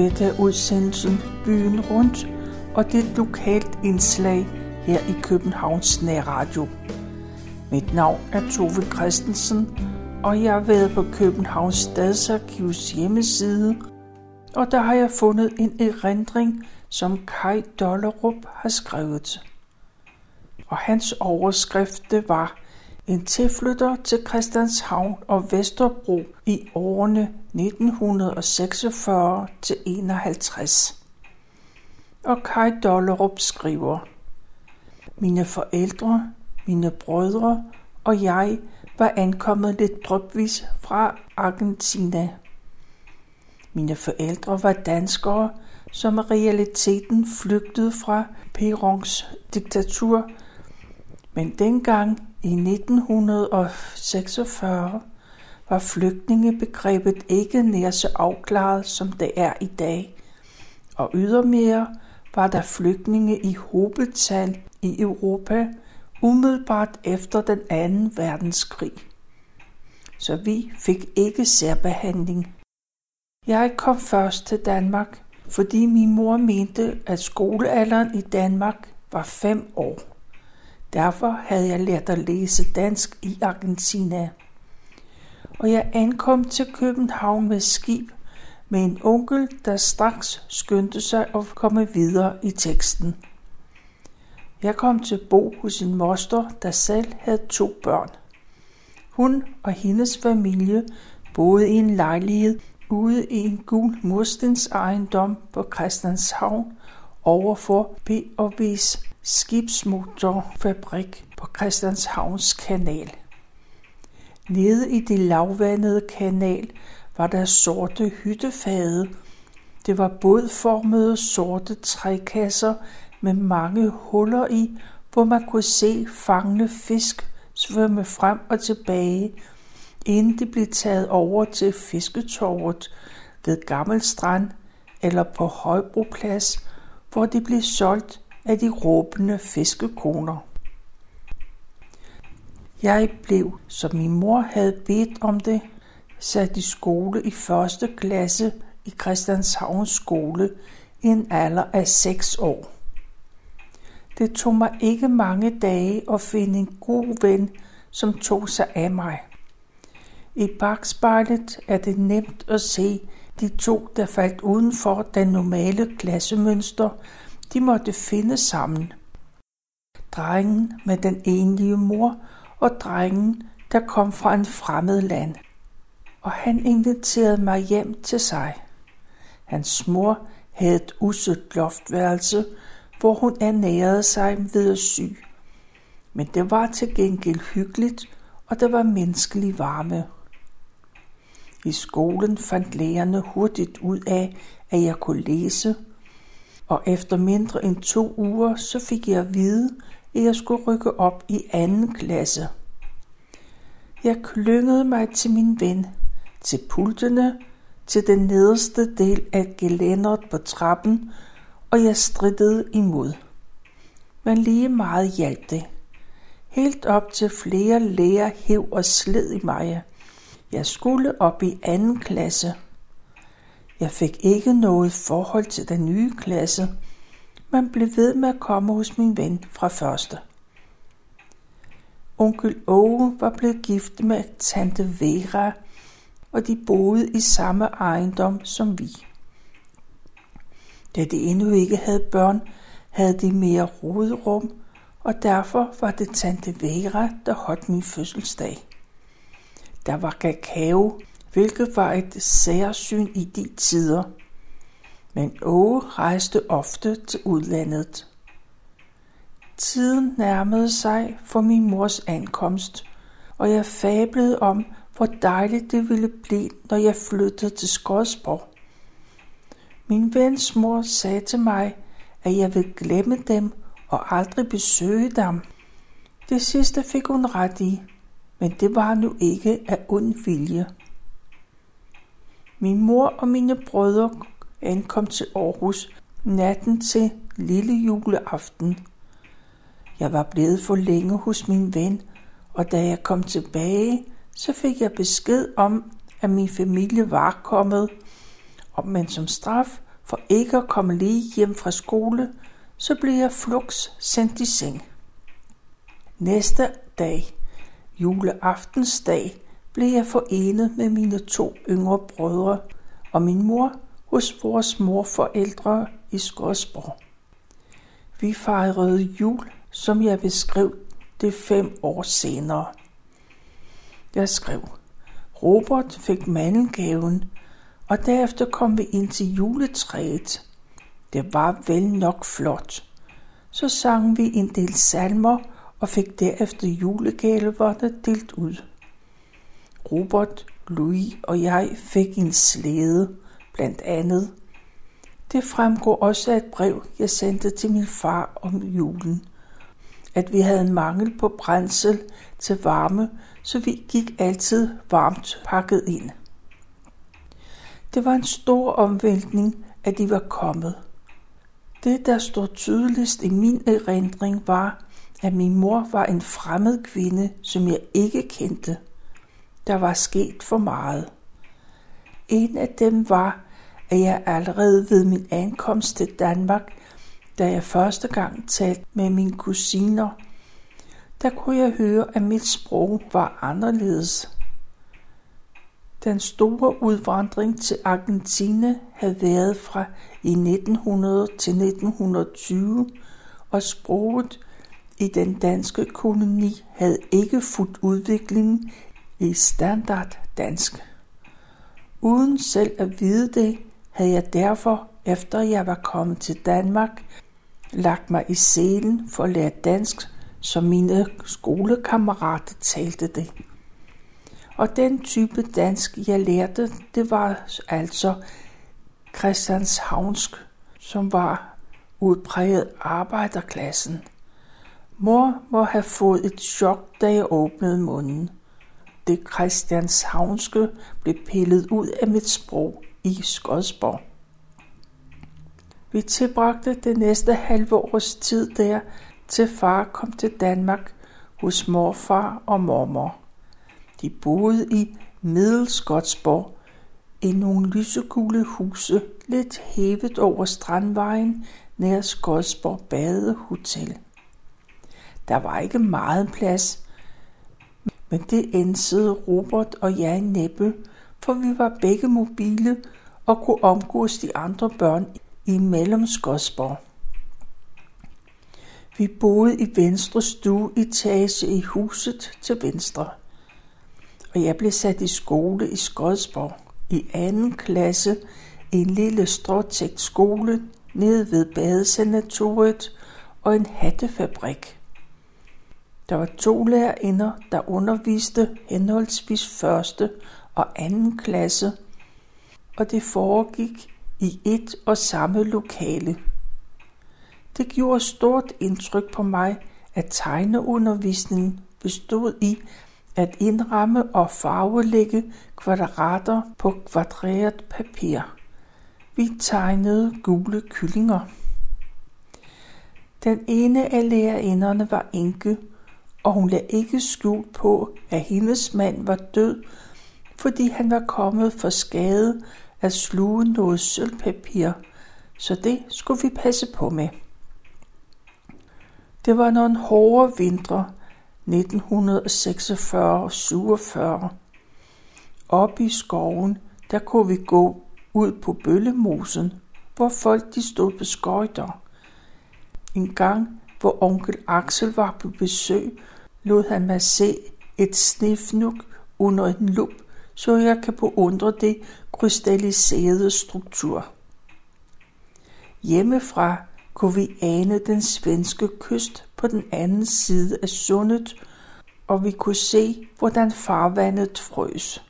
Dette er udsendelsen Byen Rundt, og det er et lokalt indslag her i Københavns Nærradio. Mit navn er Tove Christensen, og jeg har været på Københavns Stadsarkivs hjemmeside, og der har jeg fundet en erindring, som Kai Dollerup har skrevet. Og hans overskrift det var en tilflytter til Christianshavn og Vesterbro i årene 1946 til 51. Og Kai Dollerup skriver, Mine forældre, mine brødre og jeg var ankommet lidt drøbvis fra Argentina. Mine forældre var danskere, som i realiteten flygtede fra Perons diktatur, men dengang i 1946 var flygtningebegrebet ikke nær så afklaret, som det er i dag, og ydermere var der flygtninge i hobetal i Europa umiddelbart efter den anden verdenskrig. Så vi fik ikke særbehandling. Jeg kom først til Danmark, fordi min mor mente, at skolealderen i Danmark var fem år. Derfor havde jeg lært at læse dansk i Argentina. Og jeg ankom til København med skib med en onkel, der straks skyndte sig at komme videre i teksten. Jeg kom til bo hos en moster, der selv havde to børn. Hun og hendes familie boede i en lejlighed ude i en gul murstens ejendom på Christianshavn overfor B&B's skibsmotorfabrik på Christianshavns kanal. Nede i det lavvandede kanal var der sorte hyttefade. Det var bådformede sorte trækasser med mange huller i, hvor man kunne se fangne fisk svømme frem og tilbage, inden de blev taget over til fisketorvet ved Gammelstrand eller på Højbroplads, hvor de blev solgt af de råbende fiskekoner. Jeg blev, som min mor havde bedt om det, sat i skole i første klasse i Christianshavns skole i en alder af 6 år. Det tog mig ikke mange dage at finde en god ven, som tog sig af mig. I bagspejlet er det nemt at se de to, der faldt uden for den normale klassemønster, de måtte finde sammen. Drengen med den enlige mor og drengen, der kom fra en fremmed land. Og han inviterede mig hjem til sig. Hans mor havde et usødt loftværelse, hvor hun ernærede sig ved at sy. Men det var til gengæld hyggeligt, og der var menneskelig varme. I skolen fandt lærerne hurtigt ud af, at jeg kunne læse, og efter mindre end to uger, så fik jeg at vide, at jeg skulle rykke op i anden klasse. Jeg klyngede mig til min ven, til pultene, til den nederste del af gelænderet på trappen, og jeg strittede imod. Men lige meget hjalp det. Helt op til flere læger hæv og sled i mig. Jeg skulle op i anden klasse. Jeg fik ikke noget forhold til den nye klasse, men blev ved med at komme hos min ven fra første. Onkel Åge var blevet gift med tante Vera, og de boede i samme ejendom som vi. Da de endnu ikke havde børn, havde de mere roderum, og derfor var det tante Vera, der holdt min fødselsdag. Der var kakao, hvilket var et særsyn i de tider. Men Åge rejste ofte til udlandet. Tiden nærmede sig for min mors ankomst, og jeg fablede om, hvor dejligt det ville blive, når jeg flyttede til Skodsborg. Min vens mor sagde til mig, at jeg ville glemme dem og aldrig besøge dem. Det sidste fik hun ret i, men det var nu ikke af ond vilje. Min mor og mine brødre ankom til Aarhus natten til lille juleaften. Jeg var blevet for længe hos min ven, og da jeg kom tilbage, så fik jeg besked om, at min familie var kommet, Og men som straf for ikke at komme lige hjem fra skole, så blev jeg flugs sendt i seng. Næste dag, juleaftensdag, blev jeg forenet med mine to yngre brødre og min mor hos vores morforældre i Skodsborg. Vi fejrede jul, som jeg beskrev det fem år senere. Jeg skrev, Robert fik mandengaven, og derefter kom vi ind til juletræet. Det var vel nok flot. Så sang vi en del salmer og fik derefter julegaverne delt ud. Robert, Louis og jeg fik en slæde, blandt andet. Det fremgår også af et brev, jeg sendte til min far om julen. At vi havde en mangel på brændsel til varme, så vi gik altid varmt pakket ind. Det var en stor omvæltning, at de var kommet. Det, der stod tydeligst i min erindring, var, at min mor var en fremmed kvinde, som jeg ikke kendte. Der var sket for meget. En af dem var, at jeg allerede ved min ankomst til Danmark, da jeg første gang talte med mine kusiner, der kunne jeg høre, at mit sprog var anderledes. Den store udvandring til Argentina havde været fra i 1900 til 1920, og sproget i den danske koloni havde ikke fuldt udviklingen i standard dansk. Uden selv at vide det, havde jeg derfor, efter jeg var kommet til Danmark, lagt mig i selen for at lære dansk, som mine skolekammerater talte det. Og den type dansk, jeg lærte, det var altså Christianshavnsk, som var udpræget arbejderklassen. Mor må have fået et chok, da jeg åbnede munden. Det Christianshavnske blev pillet ud af mit sprog i Skodsborg. Vi tilbragte det næste halve års tid der, til far kom til Danmark hos morfar og mormor. De boede i Middelskotsborg i nogle lysegule huse lidt hævet over Strandvejen nær Skodsborg Badehotel. Der var ikke meget plads, men det ensede Robert og jeg næppe, for vi var begge mobile og kunne omgås de andre børn i Mellemskodsborg. Vi boede i venstre stueetage i huset til venstre, og jeg blev sat i skole i Skodsborg i anden klasse i en lille stråtægt skole nede ved badesanatoriet og en hattefabrik. Der var to lærerinder, der underviste henholdsvis første og anden klasse, og det foregik i et og samme lokale. Det gjorde stort indtryk på mig, at tegneundervisningen bestod i at indramme og farvelægge kvadrater på kvadreret papir. Vi tegnede gule kyllinger. Den ene af lærerinderne var enke, og hun lagde ikke skjul på, at hendes mand var død, fordi han var kommet for skade at sluge noget sølvpapir, så det skulle vi passe på med. Det var nogle hårde vintre 1946-47. Op i skoven, der kunne vi gå ud på Bøllemosen, hvor folk de stod på skøjter. En gang, hvor onkel Axel var på besøg, lod han mig se et snifnuk under en lup, så jeg kan beundre det krystalliserede struktur. Hjemmefra kunne vi ane den svenske kyst på den anden side af sundet, og vi kunne se, hvordan farvandet frøs.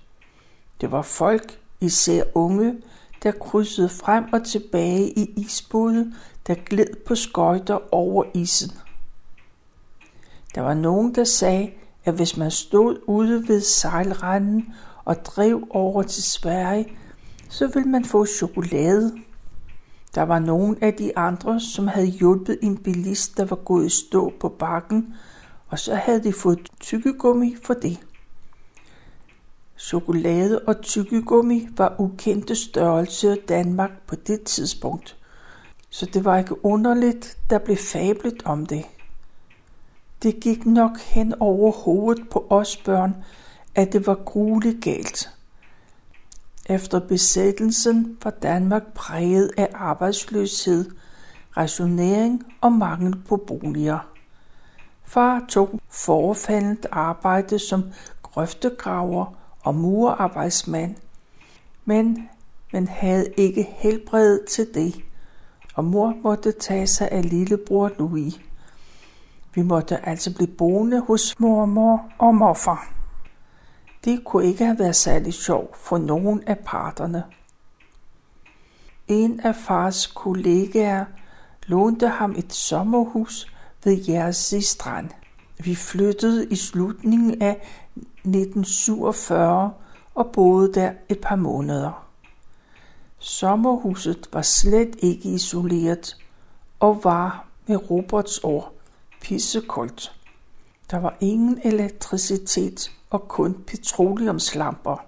Det var folk, især unge, der krydsede frem og tilbage i isbåde, der gled på skøjter over isen. Der var nogen, der sagde, at hvis man stod ude ved sejlranden og drev over til Sverige, så ville man få chokolade. Der var nogen af de andre, som havde hjulpet en bilist, der var gået i stå på bakken, og så havde de fået tykkegummi for det. Chokolade og tykkegummi var ukendte størrelse i Danmark på det tidspunkt. Så det var ikke underligt, der blev fablet om det. Det gik nok hen over hovedet på os børn, at det var grueligt galt. Efter besættelsen var Danmark præget af arbejdsløshed, rationering og mangel på boliger. Far tog forfaldet arbejde som grøftegraver og murarbejdsmand, men man havde ikke helbred til det, og mor måtte tage sig af lillebror Louis. Vi måtte altså blive boende hos mormor og morfar. Det kunne ikke have været særlig sjov for nogen af parterne. En af fars kollegaer lånte ham et sommerhus ved Jersey Strand. Vi flyttede i slutningen af 1947 og boede der et par måneder. Sommerhuset var slet ikke isoleret og var med Roberts ord pissekoldt. Der var ingen elektricitet og kun petroleumslamper.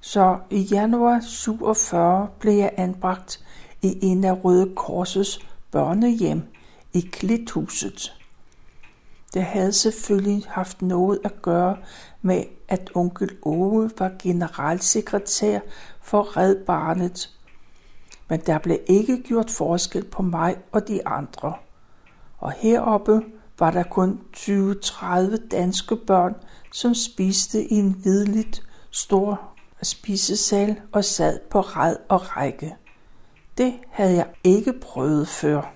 Så i januar 47 blev jeg anbragt i en af Røde Korsets børnehjem i Klithuset. Det havde selvfølgelig haft noget at gøre med, at onkel Ove var generalsekretær for Red Barnet. Men der blev ikke gjort forskel på mig og de andre. Og heroppe var der kun 20-30 danske børn, som spiste i en hvidligt stor spisesal og sad på ræd og række. Det havde jeg ikke prøvet før.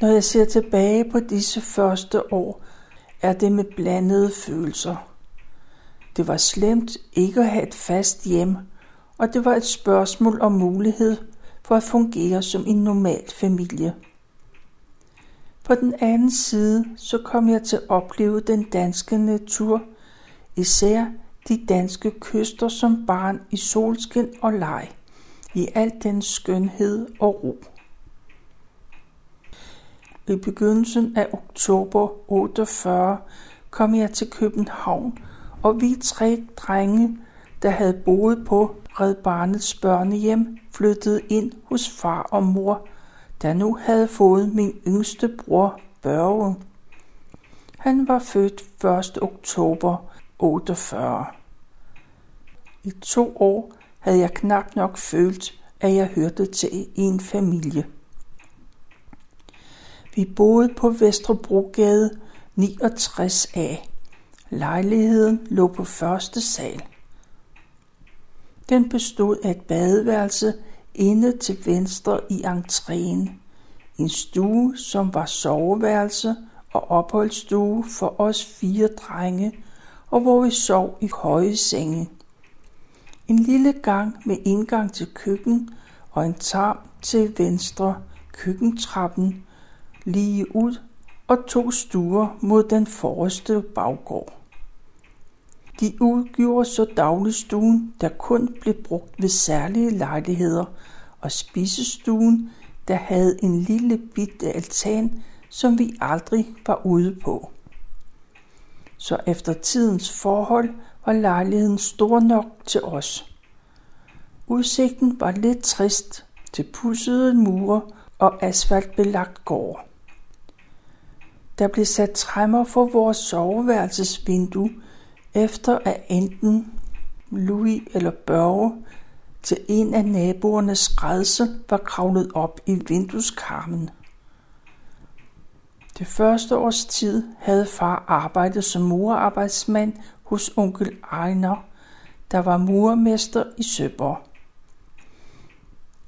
Når jeg ser tilbage på disse første år, er det med blandede følelser. Det var slemt ikke at have et fast hjem, og det var et spørgsmål om mulighed for at fungere som en normal familie. På den anden side så kom jeg til at opleve den danske natur, især de danske kyster som barn i solskin og leg, i al den skønhed og ro. I begyndelsen af oktober 48 kom jeg til København, og vi tre drenge, der havde boet på Red Barnets børnehjem, flyttede ind hos far og mor, der nu havde fået min yngste bror Børge. Han var født 1. oktober 48. I to år havde jeg knap nok følt, at jeg hørte til en familie. Vi boede på Vesterbrogade 69A. Lejligheden lå på første sal. Den bestod af et badeværelse inde til venstre i entréen. En stue, som var soveværelse og opholdsstue for os fire drenge, og hvor vi sov i høje senge. En lille gang med indgang til køkken og en tarm til venstre køkkentrappen lige ud og to stuer mod den forreste baggård. De udgjorde så dagligstuen, der kun blev brugt ved særlige lejligheder, og spisestuen, der havde en lille bitte altan, som vi aldrig var ude på. Så efter tidens forhold var lejligheden stor nok til os. Udsigten var lidt trist til pussede mure og asfaltbelagt gård. Der blev sat træmmer for vores soveværelsesvindue, efter at enten Louis eller Børge til en af naboernes skrædse var kravlet op i vindueskarmen. Det første års tid havde far arbejdet som murarbejdsmand hos onkel Ejner, der var murmester i Søborg.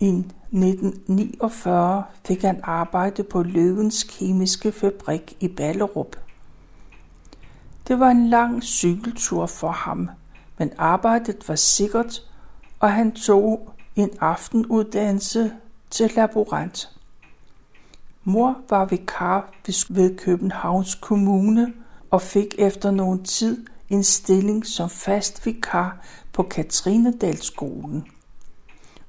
En 1949 fik han arbejde på Løvens Kemiske Fabrik i Ballerup. Det var en lang cykeltur for ham, men arbejdet var sikkert, og han tog en aftenuddannelse til laborant. Mor var vikar ved Københavns Kommune og fik efter nogen tid en stilling som fast vikar på Katrinedalsskolen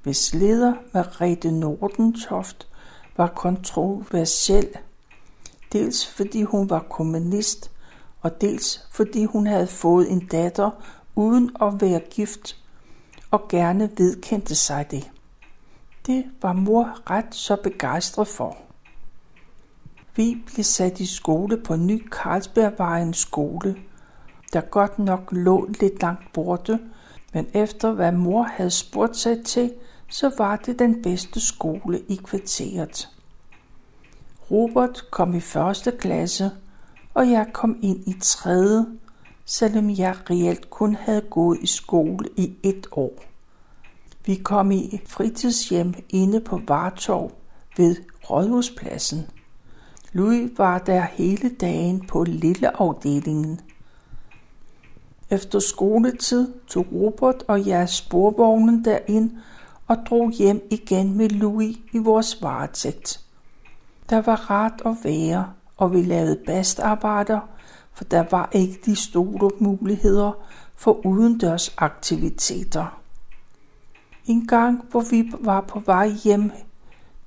hvis leder Margrethe Nordentoft var kontroversiel, dels fordi hun var kommunist, og dels fordi hun havde fået en datter uden at være gift og gerne vedkendte sig det. Det var mor ret så begejstret for. Vi blev sat i skole på Ny Carlsbergvejens skole, der godt nok lå lidt langt borte, men efter hvad mor havde spurgt sig til, så var det den bedste skole i kvarteret. Robert kom i første klasse, og jeg kom ind i tredje, selvom jeg reelt kun havde gået i skole i et år. Vi kom i fritidshjem inde på Vartov ved Rådhuspladsen. Louis var der hele dagen på lille afdelingen. Efter skoletid tog Robert og jeg sporvognen derind og drog hjem igen med Louis i vores varetægt. Der var rart at være, og vi lavede bastarbejder, for der var ikke de store muligheder for udendørs aktiviteter. En gang, hvor vi var på vej hjem,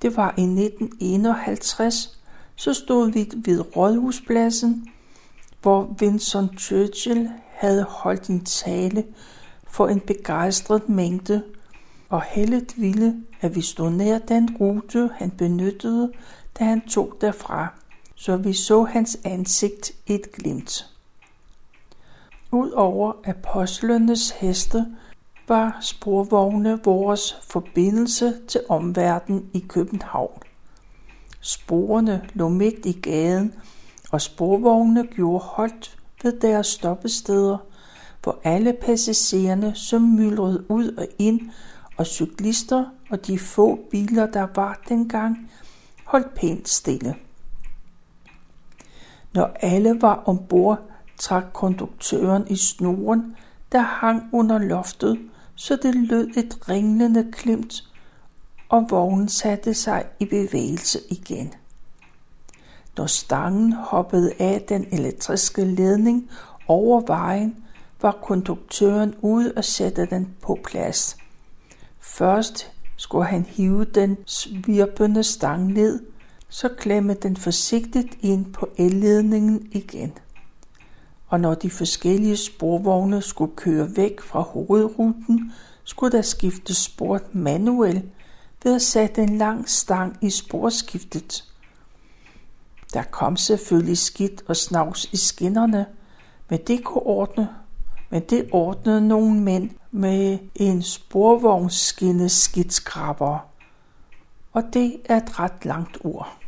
det var i 1951, så stod vi ved Rådhuspladsen, hvor Winston Churchill havde holdt en tale for en begejstret mængde, og heldet ville, at vi stod nær den rute, han benyttede, da han tog derfra, så vi så hans ansigt et glimt. Udover apostlenes heste var sporvogne vores forbindelse til omverdenen i København. Sporene lå midt i gaden, og sporvognene gjorde holdt ved deres stoppesteder, hvor alle passagererne som myldrede ud og ind, og cyklister og de få biler, der var dengang, holdt pænt stille. Når alle var ombord, trak konduktøren i snoren, der hang under loftet, så det lød et ringlende klimt, og vognen satte sig i bevægelse igen. Når stangen hoppede af den elektriske ledning over vejen, var konduktøren ude og sætte den på plads. Først skulle han hive den svirpende stang ned, så klemme den forsigtigt ind på elledningen igen. Og når de forskellige sporvogne skulle køre væk fra hovedruten, skulle der skiftes spor manuelt ved at sætte en lang stang i sporskiftet. Der kom selvfølgelig skidt og snavs i skinnerne, men det kunne ordne. Men det ordnede nogle mænd med en sporvognsskinne skidtskraber. Og det er et ret langt ord.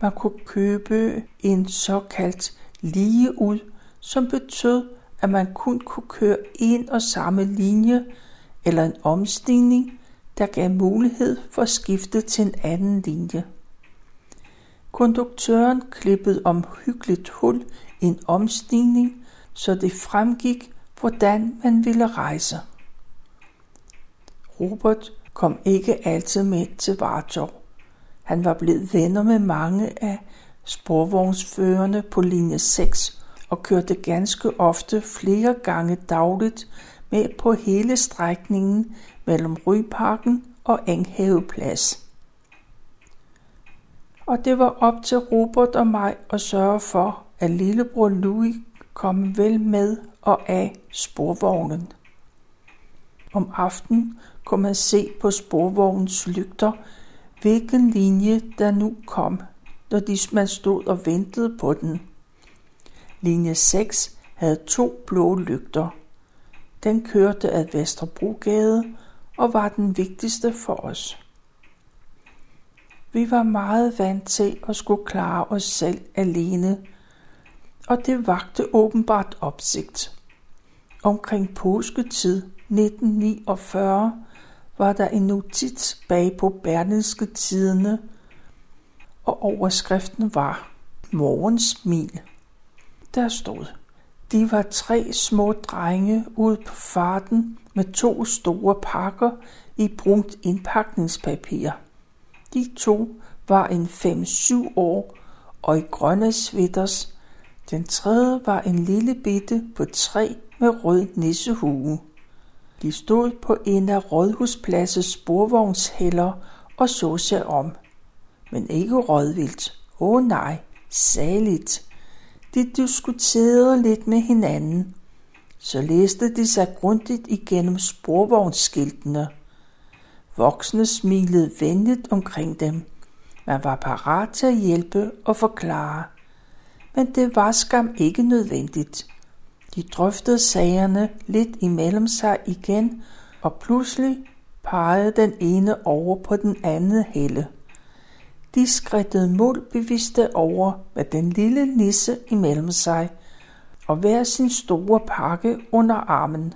Man kunne købe en såkaldt lige ud, som betød, at man kun kunne køre en og samme linje eller en omstigning, der gav mulighed for at skifte til en anden linje. Konduktøren klippede omhyggeligt hul i en omstigning, så det fremgik, hvordan man ville rejse. Robert kom ikke altid med til Vartov. Han var blevet venner med mange af sporvognsførende på linje 6 og kørte ganske ofte flere gange dagligt med på hele strækningen mellem Ryparken og Enghaveplads og det var op til Robert og mig at sørge for, at lillebror Louis kom vel med og af sporvognen. Om aftenen kunne man se på sporvognens lygter, hvilken linje der nu kom, når de man stod og ventede på den. Linje 6 havde to blå lygter. Den kørte ad Vesterbrogade og var den vigtigste for os. Vi var meget vant til at skulle klare os selv alene, og det vagte åbenbart opsigt. Omkring påsketid 1949 var der en notits bag på Berlinske Tidene, og overskriften var Morgensmil. Der stod, de var tre små drenge ude på farten med to store pakker i brunt indpakningspapir. De to var en 5-7 år og i grønne svitters den tredje var en lille bitte på tre med rød nissehue. De stod på en af rådhuspladses sporvognshælder og så sig om. Men ikke rådvildt. Åh oh, nej, saligt. De diskuterede lidt med hinanden. Så læste de sig grundigt igennem sporvognsskiltene. Voksne smilede venligt omkring dem. Man var parat til at hjælpe og forklare. Men det var skam ikke nødvendigt. De drøftede sagerne lidt imellem sig igen, og pludselig pegede den ene over på den anden helle. De skridtede målbevidste over med den lille nisse imellem sig og hver sin store pakke under armen.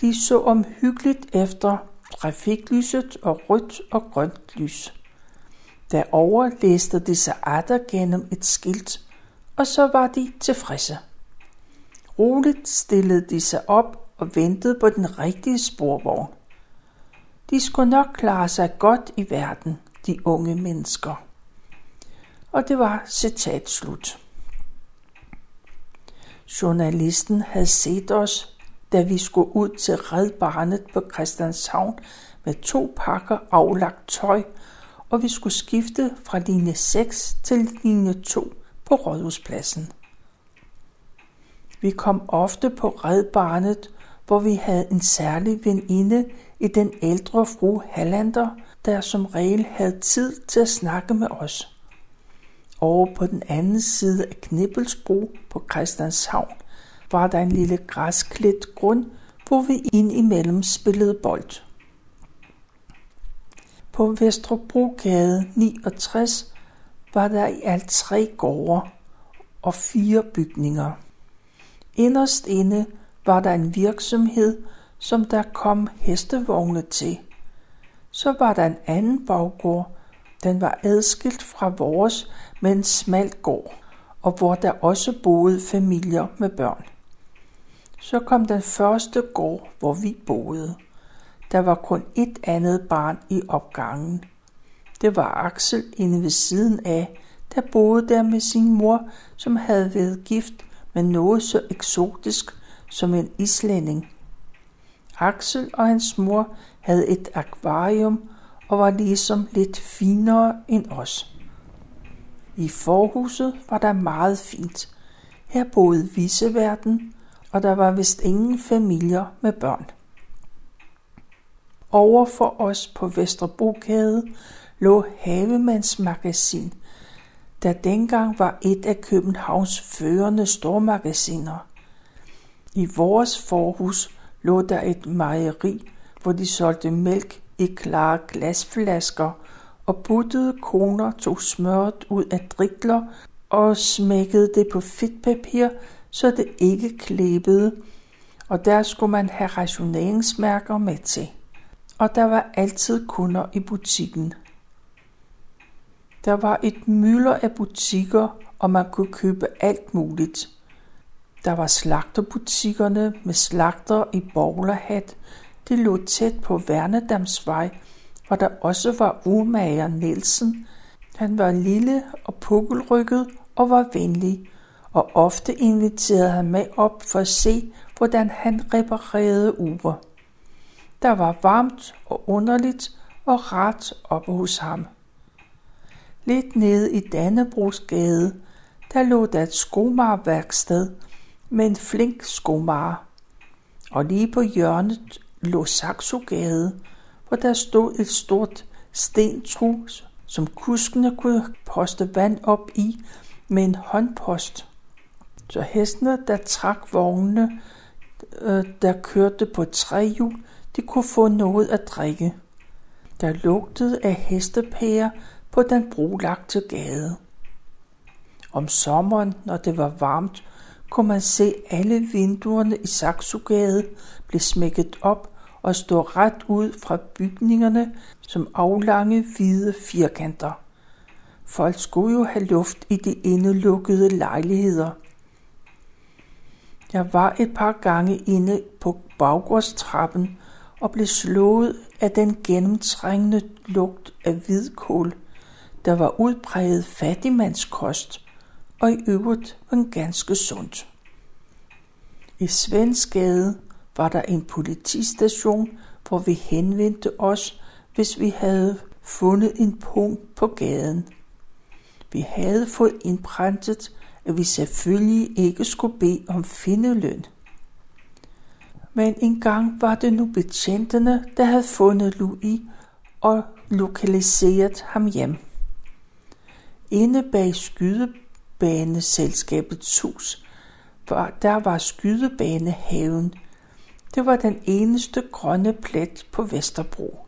De så omhyggeligt efter trafiklyset og rødt og grønt lys. Derover læste de sig atter gennem et skilt, og så var de tilfredse. Roligt stillede de sig op og ventede på den rigtige sporvogn. De skulle nok klare sig godt i verden, de unge mennesker. Og det var citat slut. Journalisten havde set os, da vi skulle ud til Red Barnet på Christianshavn med to pakker aflagt tøj, og vi skulle skifte fra linje 6 til linje 2 på Rådhuspladsen. Vi kom ofte på Red Barnet, hvor vi havde en særlig veninde i den ældre fru Hallander, der som regel havde tid til at snakke med os. Over på den anden side af Knibbelsbro på Christianshavn var der en lille græsklædt grund, hvor vi indimellem spillede bold. På Vesterbrogade 69 var der i alt tre gårde og fire bygninger. Inderst inde var der en virksomhed, som der kom hestevogne til. Så var der en anden baggård, den var adskilt fra vores med en smal gård, og hvor der også boede familier med børn. Så kom den første gård, hvor vi boede. Der var kun et andet barn i opgangen. Det var Axel inde ved siden af, der boede der med sin mor, som havde været gift med noget så eksotisk som en islænding. Axel og hans mor havde et akvarium og var ligesom lidt finere end os. I forhuset var der meget fint. Her boede viseverden, og der var vist ingen familier med børn. Over for os på Vesterbrogade lå Havemandsmagasin, der dengang var et af Københavns førende stormagasiner. I vores forhus lå der et mejeri, hvor de solgte mælk i klare glasflasker, og buttede koner tog smøret ud af drikler og smækkede det på fedtpapir, så det ikke klæbede, og der skulle man have rationeringsmærker med til. Og der var altid kunder i butikken. Der var et mylder af butikker, og man kunne købe alt muligt. Der var slagterbutikkerne med slagter i bowlerhat. Det lå tæt på Værnedamsvej, hvor der også var urmager Nielsen. Han var lille og pukkelrykket og var venlig, og ofte inviterede han med op for at se, hvordan han reparerede ure. Der var varmt og underligt og rart oppe hos ham. Lidt nede i Dannebrogsgade, der lå der et skomarværksted med en flink skomar. Og lige på hjørnet lå Saxogade, hvor der stod et stort stentrus, som kuskene kunne poste vand op i med en håndpost. Så hestene, der trak vognene, øh, der kørte på trehjul, de kunne få noget at drikke. Der lugtede af hestepærer på den brolagte gade. Om sommeren, når det var varmt, kunne man se alle vinduerne i Saxogade blive smækket op og stå ret ud fra bygningerne som aflange hvide firkanter. Folk skulle jo have luft i de indelukkede lejligheder. Jeg var et par gange inde på baggårdstrappen og blev slået af den gennemtrængende lugt af hvidkål, der var udpræget fattigmandskost og i øvrigt var ganske sundt. I Svensgade var der en politistation, hvor vi henvendte os, hvis vi havde fundet en punkt på gaden. Vi havde fået indprintet, at vi selvfølgelig ikke skulle bede om findeløn. Men engang var det nu betjentene, der havde fundet Louis og lokaliseret ham hjem. Inde bag skydebaneselskabets hus, var, der var skydebanehaven. Det var den eneste grønne plet på Vesterbro.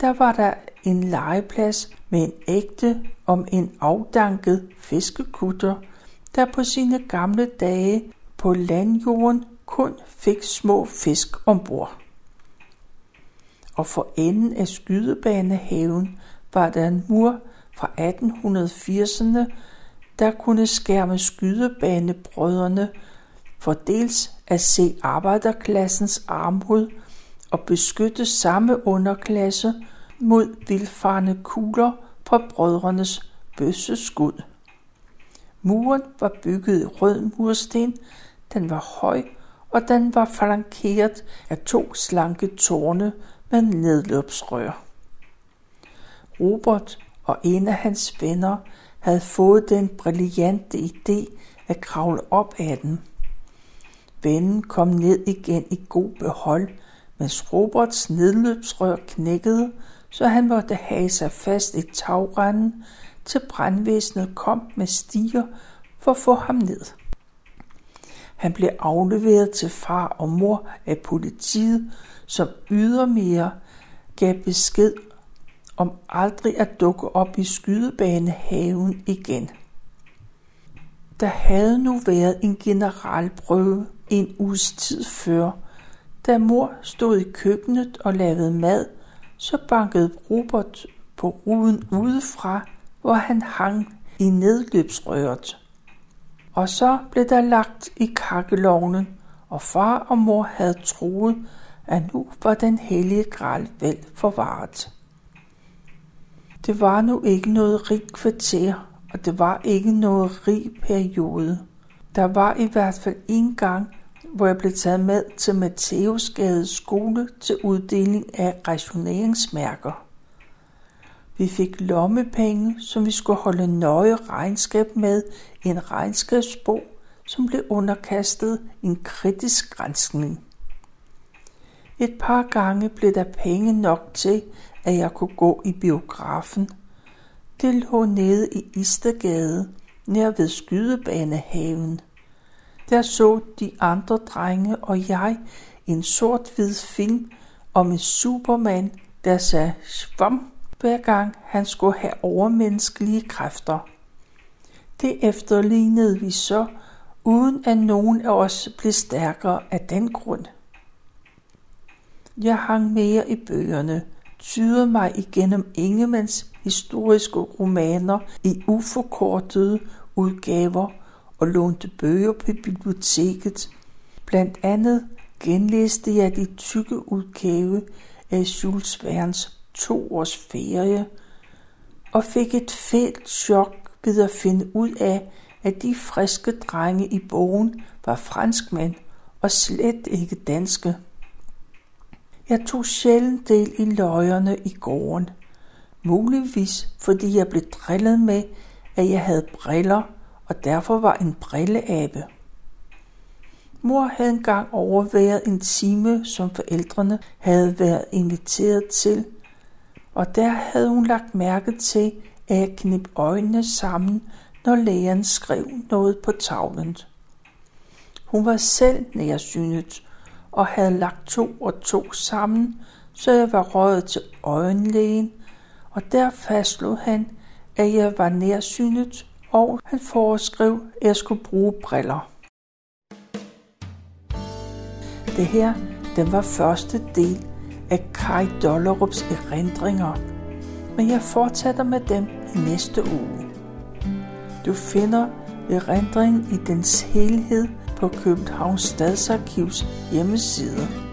Der var der en legeplads med en ægte om en afdanket fiskekutter, der på sine gamle dage på landjorden kun fik små fisk ombord. Og for enden af skydebanehaven var der en mur fra 1880'erne, der kunne skærme skydebanebrødrene for dels at se arbejderklassens armod og beskytte samme underklasse mod vildfarne kugler fra brødrenes bøsseskud. Muren var bygget i rød mursten, den var høj, og den var flankeret af to slanke tårne med nedløbsrør. Robert og en af hans venner havde fået den brillante idé at kravle op ad den. Vennen kom ned igen i god behold, mens Roberts nedløbsrør knækkede, så han måtte have sig fast i tagranden, til brandvæsenet kom med stiger for at få ham ned. Han blev afleveret til far og mor af politiet, som ydermere gav besked om aldrig at dukke op i skydebanehaven igen. Der havde nu været en generalprøve en uges tid før. Da mor stod i køkkenet og lavede mad, så bankede Robert på ruden udefra, hvor han hang i nedløbsrøret. Og så blev der lagt i kakkelovnen, og far og mor havde troet, at nu var den hellige gral vel forvaret. Det var nu ikke noget rigt kvarter, og det var ikke noget rig periode. Der var i hvert fald en gang, hvor jeg blev taget med til Matteusgades skole til uddeling af rationeringsmærker. Vi fik lommepenge, som vi skulle holde nøje regnskab med i en regnskabsbog, som blev underkastet en kritisk granskning. Et par gange blev der penge nok til, at jeg kunne gå i biografen. Det lå nede i Istergade, nær ved skydebanehaven. Der så de andre drenge og jeg en sort-hvid film om en superman, der sagde svam hver gang han skulle have overmenneskelige kræfter. Det efterlignede vi så, uden at nogen af os blev stærkere af den grund. Jeg hang mere i bøgerne, tyder mig igennem Ingemanns historiske romaner i uforkortede udgaver og lånte bøger på biblioteket. Blandt andet genlæste jeg de tykke udgave af Jules Verne's to års ferie og fik et fælt chok ved at finde ud af, at de friske drenge i bogen var franskmænd og slet ikke danske. Jeg tog sjældent del i løjerne i gården, muligvis fordi jeg blev drillet med, at jeg havde briller og derfor var en brilleabe. Mor havde engang overværet en time, som forældrene havde været inviteret til, og der havde hun lagt mærke til, at knippe øjnene sammen, når lægen skrev noget på tavlen. Hun var selv nærsynet og havde lagt to og to sammen, så jeg var røget til øjenlægen, og der fastslog han, at jeg var nærsynet, og han foreskrev, at jeg skulle bruge briller. Det her, den var første del af Kai Dollerups erindringer, men jeg fortsætter med dem i næste uge. Du finder erindringen i dens helhed på Københavns Stadsarkivs hjemmeside.